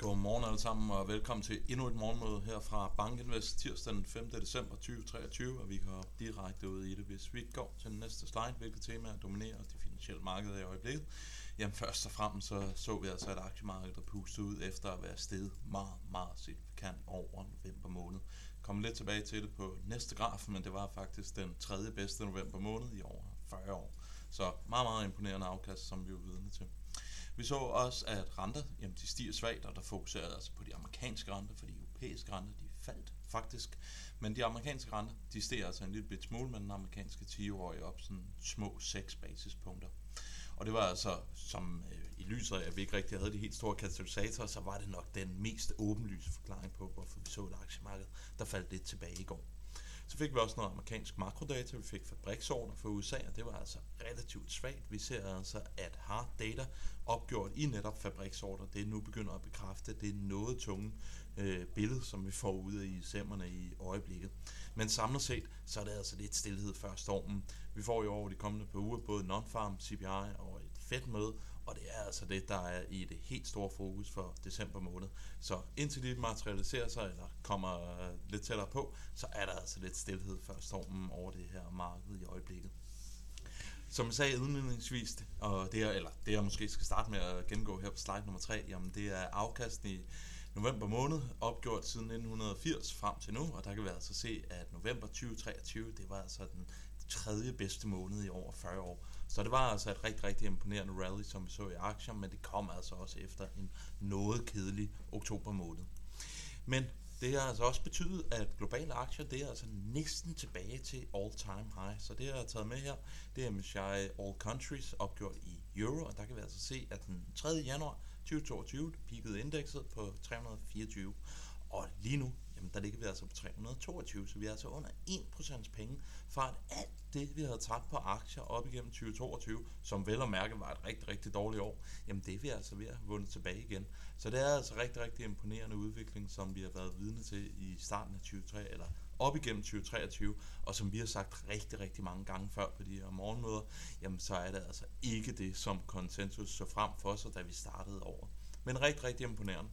Godmorgen alle sammen, og velkommen til endnu et morgenmøde her fra Bankinvest tirsdag den 5. december 2023, og vi går direkte ud i det, hvis vi går til den næste slide, hvilke temaer dominerer de finansielle markeder i øjeblikket. Jamen først og fremmest så, så vi altså et aktiemarked, der pustede ud efter at være steget meget, meget signifikant over november måned. Kom lidt tilbage til det på næste graf, men det var faktisk den tredje bedste november måned i over 40 år. Så meget, meget imponerende afkast, som vi er vidne til. Vi så også, at renter jamen, de stiger svagt, og der fokuserede altså på de amerikanske renter, for de europæiske renter de faldt faktisk. Men de amerikanske renter, de steg altså en lille bit smule, men den amerikanske 10-årige op sådan små 6 basispunkter. Og det var altså, som øh, i lyset af, at vi ikke rigtig havde de helt store katalysatorer, så var det nok den mest åbenlyse forklaring på, hvorfor vi så et aktiemarked, der faldt lidt tilbage i går. Så fik vi også noget amerikansk makrodata, vi fik fabriksordner for USA, og det var altså relativt svagt. Vi ser altså, at hard data opgjort i netop fabriksordner, det nu begynder at bekræfte det er noget tunge øh, billede, som vi får ud af semmerne i øjeblikket. Men samlet set, så er det altså lidt stillhed før stormen. Vi får jo over de kommende par uger både non-farm, CPI og et fedt møde, og det er altså det, der er i det helt store fokus for december måned. Så indtil det materialiserer sig, eller kommer øh, lidt tættere på, så er der altså lidt stillhed før stormen over det her marked i øjeblikket. Som jeg sagde indledningsvis, og det er, eller det jeg måske skal starte med at gennemgå her på slide nummer 3, jamen det er afkasten i november måned, opgjort siden 1980 frem til nu, og der kan vi altså se, at november 2023, det var altså den tredje bedste måned i over 40 år. Så det var altså et rigtig, rigtig imponerende rally, som vi så i aktier, men det kom altså også efter en noget kedelig oktober måned. Men det har altså også betydet, at globale aktier, det er altså næsten tilbage til all-time high. Så det, jeg har taget med her, det er MSCI All Countries opgjort i euro, og der kan vi altså se, at den 3. januar 2022 peakede indekset på 324. Og lige nu, jamen der ligger vi altså på 322, så vi er altså under 1% penge fra at alt det, vi havde tabt på aktier op igennem 2022, som vel og mærke var et rigtig, rigtig dårligt år, jamen det er vi altså ved at have vundet tilbage igen. Så det er altså rigtig, rigtig imponerende udvikling, som vi har været vidne til i starten af 2023, eller op igennem 2023, og som vi har sagt rigtig, rigtig mange gange før på de her morgenmøder, jamen så er det altså ikke det, som konsensus så frem for sig, da vi startede over. Men rigtig, rigtig imponerende.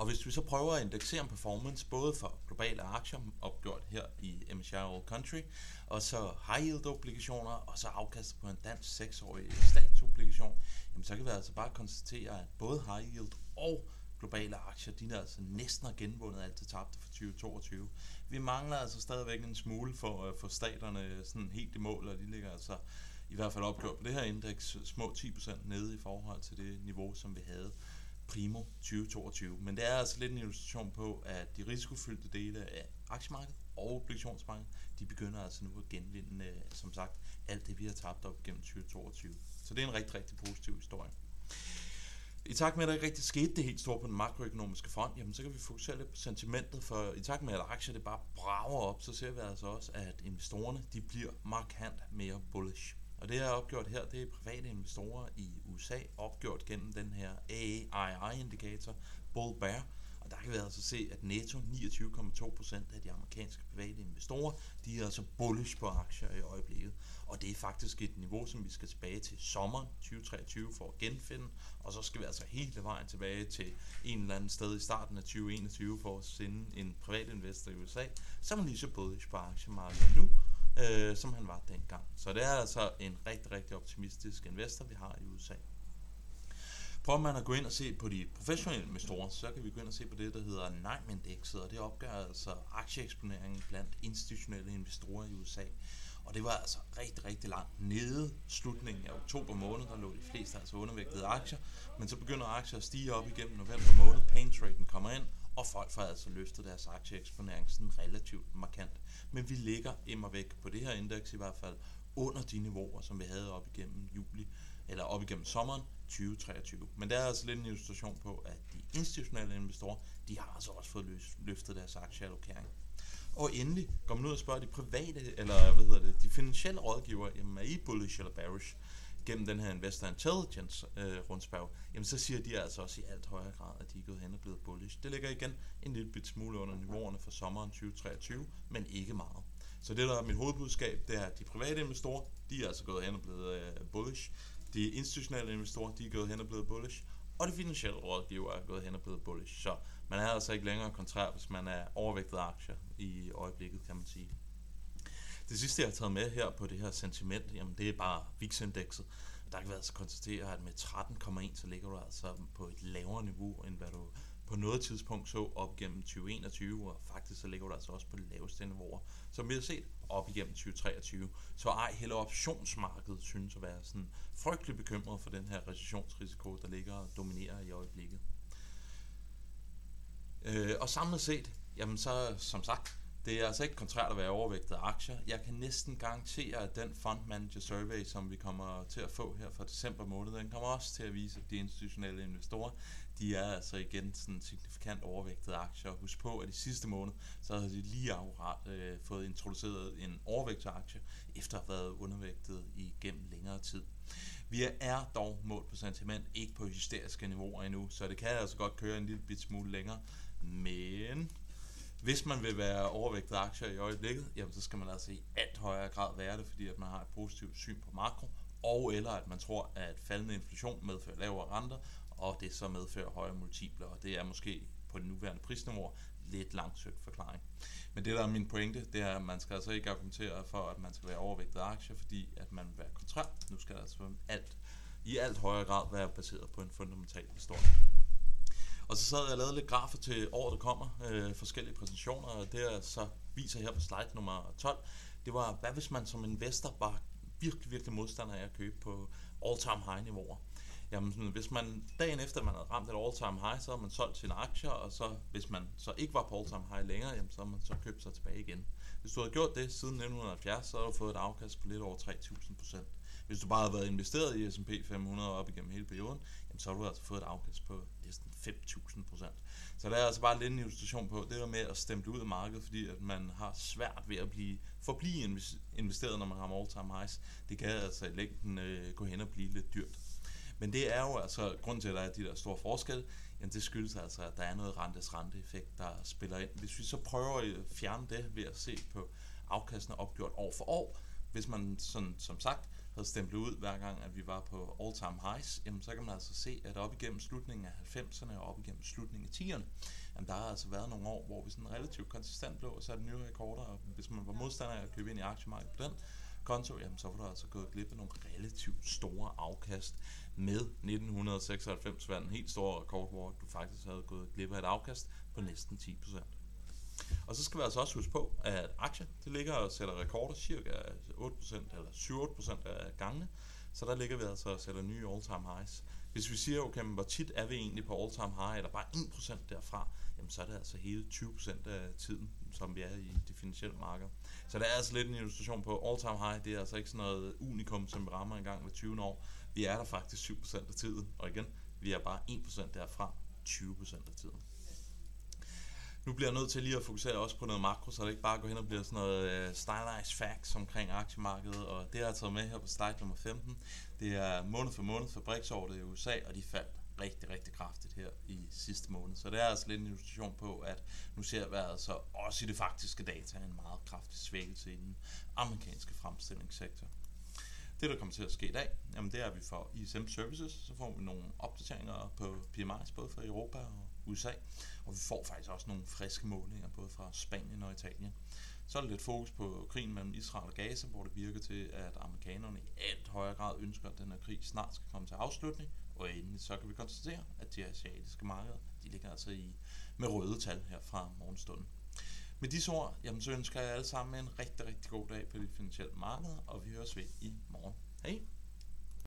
Og hvis vi så prøver at indeksere en performance, både for globale aktier, opgjort her i MSCI All Country, og så high yield obligationer, og så afkastet på en dansk 6-årig statsobligation, jamen så kan vi altså bare konstatere, at både high yield og globale aktier, de er altså næsten har genvundet alt det tabte for 2022. Vi mangler altså stadigvæk en smule for øh, at få staterne sådan helt i mål, og de ligger altså i hvert fald opgjort på det her indeks små 10% nede i forhold til det niveau, som vi havde primo 2022. Men det er altså lidt en illustration på, at de risikofyldte dele af aktiemarkedet og obligationsmarkedet, de begynder altså nu at genvinde, øh, som sagt, alt det, vi har tabt op gennem 2022. Så det er en rigtig, rigtig positiv historie. I takt med, at der ikke rigtig skete det helt store på den makroøkonomiske front, jamen, så kan vi fokusere lidt på sentimentet, for i takt med, at aktier det bare brager op, så ser vi altså også, at investorerne de bliver markant mere bullish. Og det, jeg har opgjort her, det er private investorer i USA, opgjort gennem den her AAII-indikator, Bull Bear. Og der kan vi altså se, at netto 29,2% af de amerikanske private investorer, de er altså bullish på aktier i øjeblikket. Og det er faktisk et niveau, som vi skal tilbage til sommeren 2023 for at genfinde. Og så skal vi altså hele vejen tilbage til en eller anden sted i starten af 2021 for at sende en privat investor i USA, som er lige så bullish på aktiemarkedet nu, øh, som han var dengang. Så det er altså en rigtig, rigtig optimistisk investor, vi har i USA. Prøver man at gå ind og se på de professionelle investorer, så kan vi gå ind og se på det, der hedder NIME-indekset, og det opgør altså aktieeksponeringen blandt institutionelle investorer i USA. Og det var altså rigtig, rigtig langt nede slutningen af oktober måned, der lå de fleste altså undervægtede aktier, men så begynder aktier at stige op igennem november måned, pain traden kommer ind, og folk får altså løftet deres aktieeksponering sådan relativt markant. Men vi ligger immer væk på det her indeks i hvert fald under de niveauer, som vi havde op igennem juli, eller op igennem sommeren 2023. Men der er altså lidt en illustration på, at de institutionelle investorer, de har altså også fået løftet deres aktieallokering. Og endelig går man ud og spørger de private, eller hvad hedder det, de finansielle rådgivere, jamen er I bullish eller bearish? Gennem den her Investor Intelligence øh, rundspørg, jamen så siger de altså også i alt højere grad, at de er gået hen og blevet bullish. Det ligger igen en lille bit smule under niveauerne for sommeren 2023, men ikke meget. Så det der er mit hovedbudskab, det er, at de private investorer, de er altså gået hen og blevet øh, bullish. De institutionelle investorer, de er gået hen og blevet bullish. og de finansielle rådgiver er gået hen og blevet bullish. Så man er altså ikke længere kontrær, hvis man er overvægtet aktier i øjeblikket, kan man sige. Det sidste, jeg har taget med her på det her sentiment, jamen det er bare VIX-indekset. Der kan vi altså konstatere, at med 13,1, så ligger du altså på et lavere niveau, end hvad du på noget tidspunkt så op gennem 2021, og faktisk så ligger du altså også på det laveste niveauer, som vi har set op igennem 2023. Så ej, hele optionsmarkedet synes at være sådan frygtelig bekymret for den her recessionsrisiko, der ligger og dominerer i øjeblikket. Øh, og samlet set, jamen så som sagt, det er altså ikke kontrært at være overvægtet af aktier. Jeg kan næsten garantere, at den fund manager survey, som vi kommer til at få her fra december måned, den kommer også til at vise, at de institutionelle investorer, de er altså igen sådan signifikant overvægtet aktier. Husk på, at i sidste måned, så havde de lige akkurat øh, fået introduceret en overvægtet aktie, efter at have været undervægtet igennem længere tid. Vi er dog målt på sentiment, ikke på hysteriske niveauer endnu, så det kan altså godt køre en lille bit smule længere. Men hvis man vil være overvægtet aktier i øjeblikket, jamen så skal man altså i alt højere grad være det, fordi at man har et positivt syn på makro, og eller at man tror, at faldende inflation medfører lavere renter, og det så medfører højere multipler, og det er måske på den nuværende prisniveau lidt langsøgt forklaring. Men det der er min pointe, det er, at man skal altså ikke argumentere for, at man skal være overvægtet aktier, fordi at man vil være kontrær. Nu skal der altså alt, i alt højere grad være baseret på en fundamental historie. Og så sad jeg og lavede lidt grafer til året, der kommer, øh, forskellige præsentationer, og det jeg så viser her på slide nummer 12, det var, hvad hvis man som investor var virkelig, virkelig modstander af at købe på all-time high niveauer. Jamen, sådan, hvis man dagen efter man havde ramt et all-time high, så har man solgt sine aktier, og så hvis man så ikke var på all-time high længere, jamen, så har man så købt sig tilbage igen. Hvis du havde gjort det siden 1970, så har du fået et afkast på lidt over 3.000 procent. Hvis du bare havde været investeret i S&P 500 op igennem hele perioden, jamen, så har du altså fået et afkast på næsten 5.000 procent. Så der er altså bare lidt en illustration på, det der med at stemple ud af markedet, fordi at man har svært ved at blive, forblive investeret, når man har all-time highs. Det kan altså i længden øh, gå hen og blive lidt dyrt. Men det er jo altså, grunden til, at der er de der store forskelle, jamen det skyldes altså, at der er noget rentes renteeffekt, der spiller ind. Hvis vi så prøver at fjerne det ved at se på afkastene opgjort år for år, hvis man sådan, som sagt havde stemplet ud hver gang, at vi var på all-time highs, jamen så kan man altså se, at op igennem slutningen af 90'erne og op igennem slutningen af 10'erne, jamen der har altså været nogle år, hvor vi sådan relativt konsistent blev og satte nye rekorder, og hvis man var modstander af at købe ind i aktiemarkedet på den konto, jamen så var du altså gået glip af nogle relativt store afkast med 1996 var en helt stor rekord, hvor du faktisk havde gået glip af et afkast på næsten 10%. Og så skal vi altså også huske på, at aktier, det ligger og sætter rekorder cirka 8% eller 7-8% af gangene. Så der ligger vi altså og sætter nye all-time highs. Hvis vi siger, okay, men hvor tit er vi egentlig på all-time high, eller bare 1% derfra, jamen så er det altså hele 20% af tiden, som vi er i det finansielle marked. Så der er altså lidt en illustration på all-time high, det er altså ikke sådan noget unikum, som vi rammer en gang hver 20 år. Vi er der faktisk 7% af tiden, og igen, vi er bare 1% derfra 20% af tiden. Nu bliver jeg nødt til lige at fokusere også på noget makro, så det ikke bare går hen og bliver sådan noget uh, stylized facts omkring aktiemarkedet, og det har jeg taget med her på slide nummer 15. Det er måned for måned fabriksordre i USA, og de faldt rigtig, rigtig kraftigt her i sidste måned. Så det er altså lidt en illustration på, at nu ser vi altså også i det faktiske data en meget kraftig svækkelse i den amerikanske fremstillingssektor. Det, der kommer til at ske i dag, jamen det er, at vi får ISM Services, så får vi nogle opdateringer på PMI's, både fra Europa og USA, og vi får faktisk også nogle friske målinger, både fra Spanien og Italien. Så er der lidt fokus på krigen mellem Israel og Gaza, hvor det virker til, at amerikanerne i alt højere grad ønsker, at den her krig snart skal komme til afslutning, og endelig så kan vi konstatere, at de asiatiske markeder, de ligger altså i med røde tal her fra morgenstunden. Med disse ord, jamen, så ønsker jeg alle sammen en rigtig, rigtig god dag på det finansielle marked, og vi høres ved i morgen. Hej!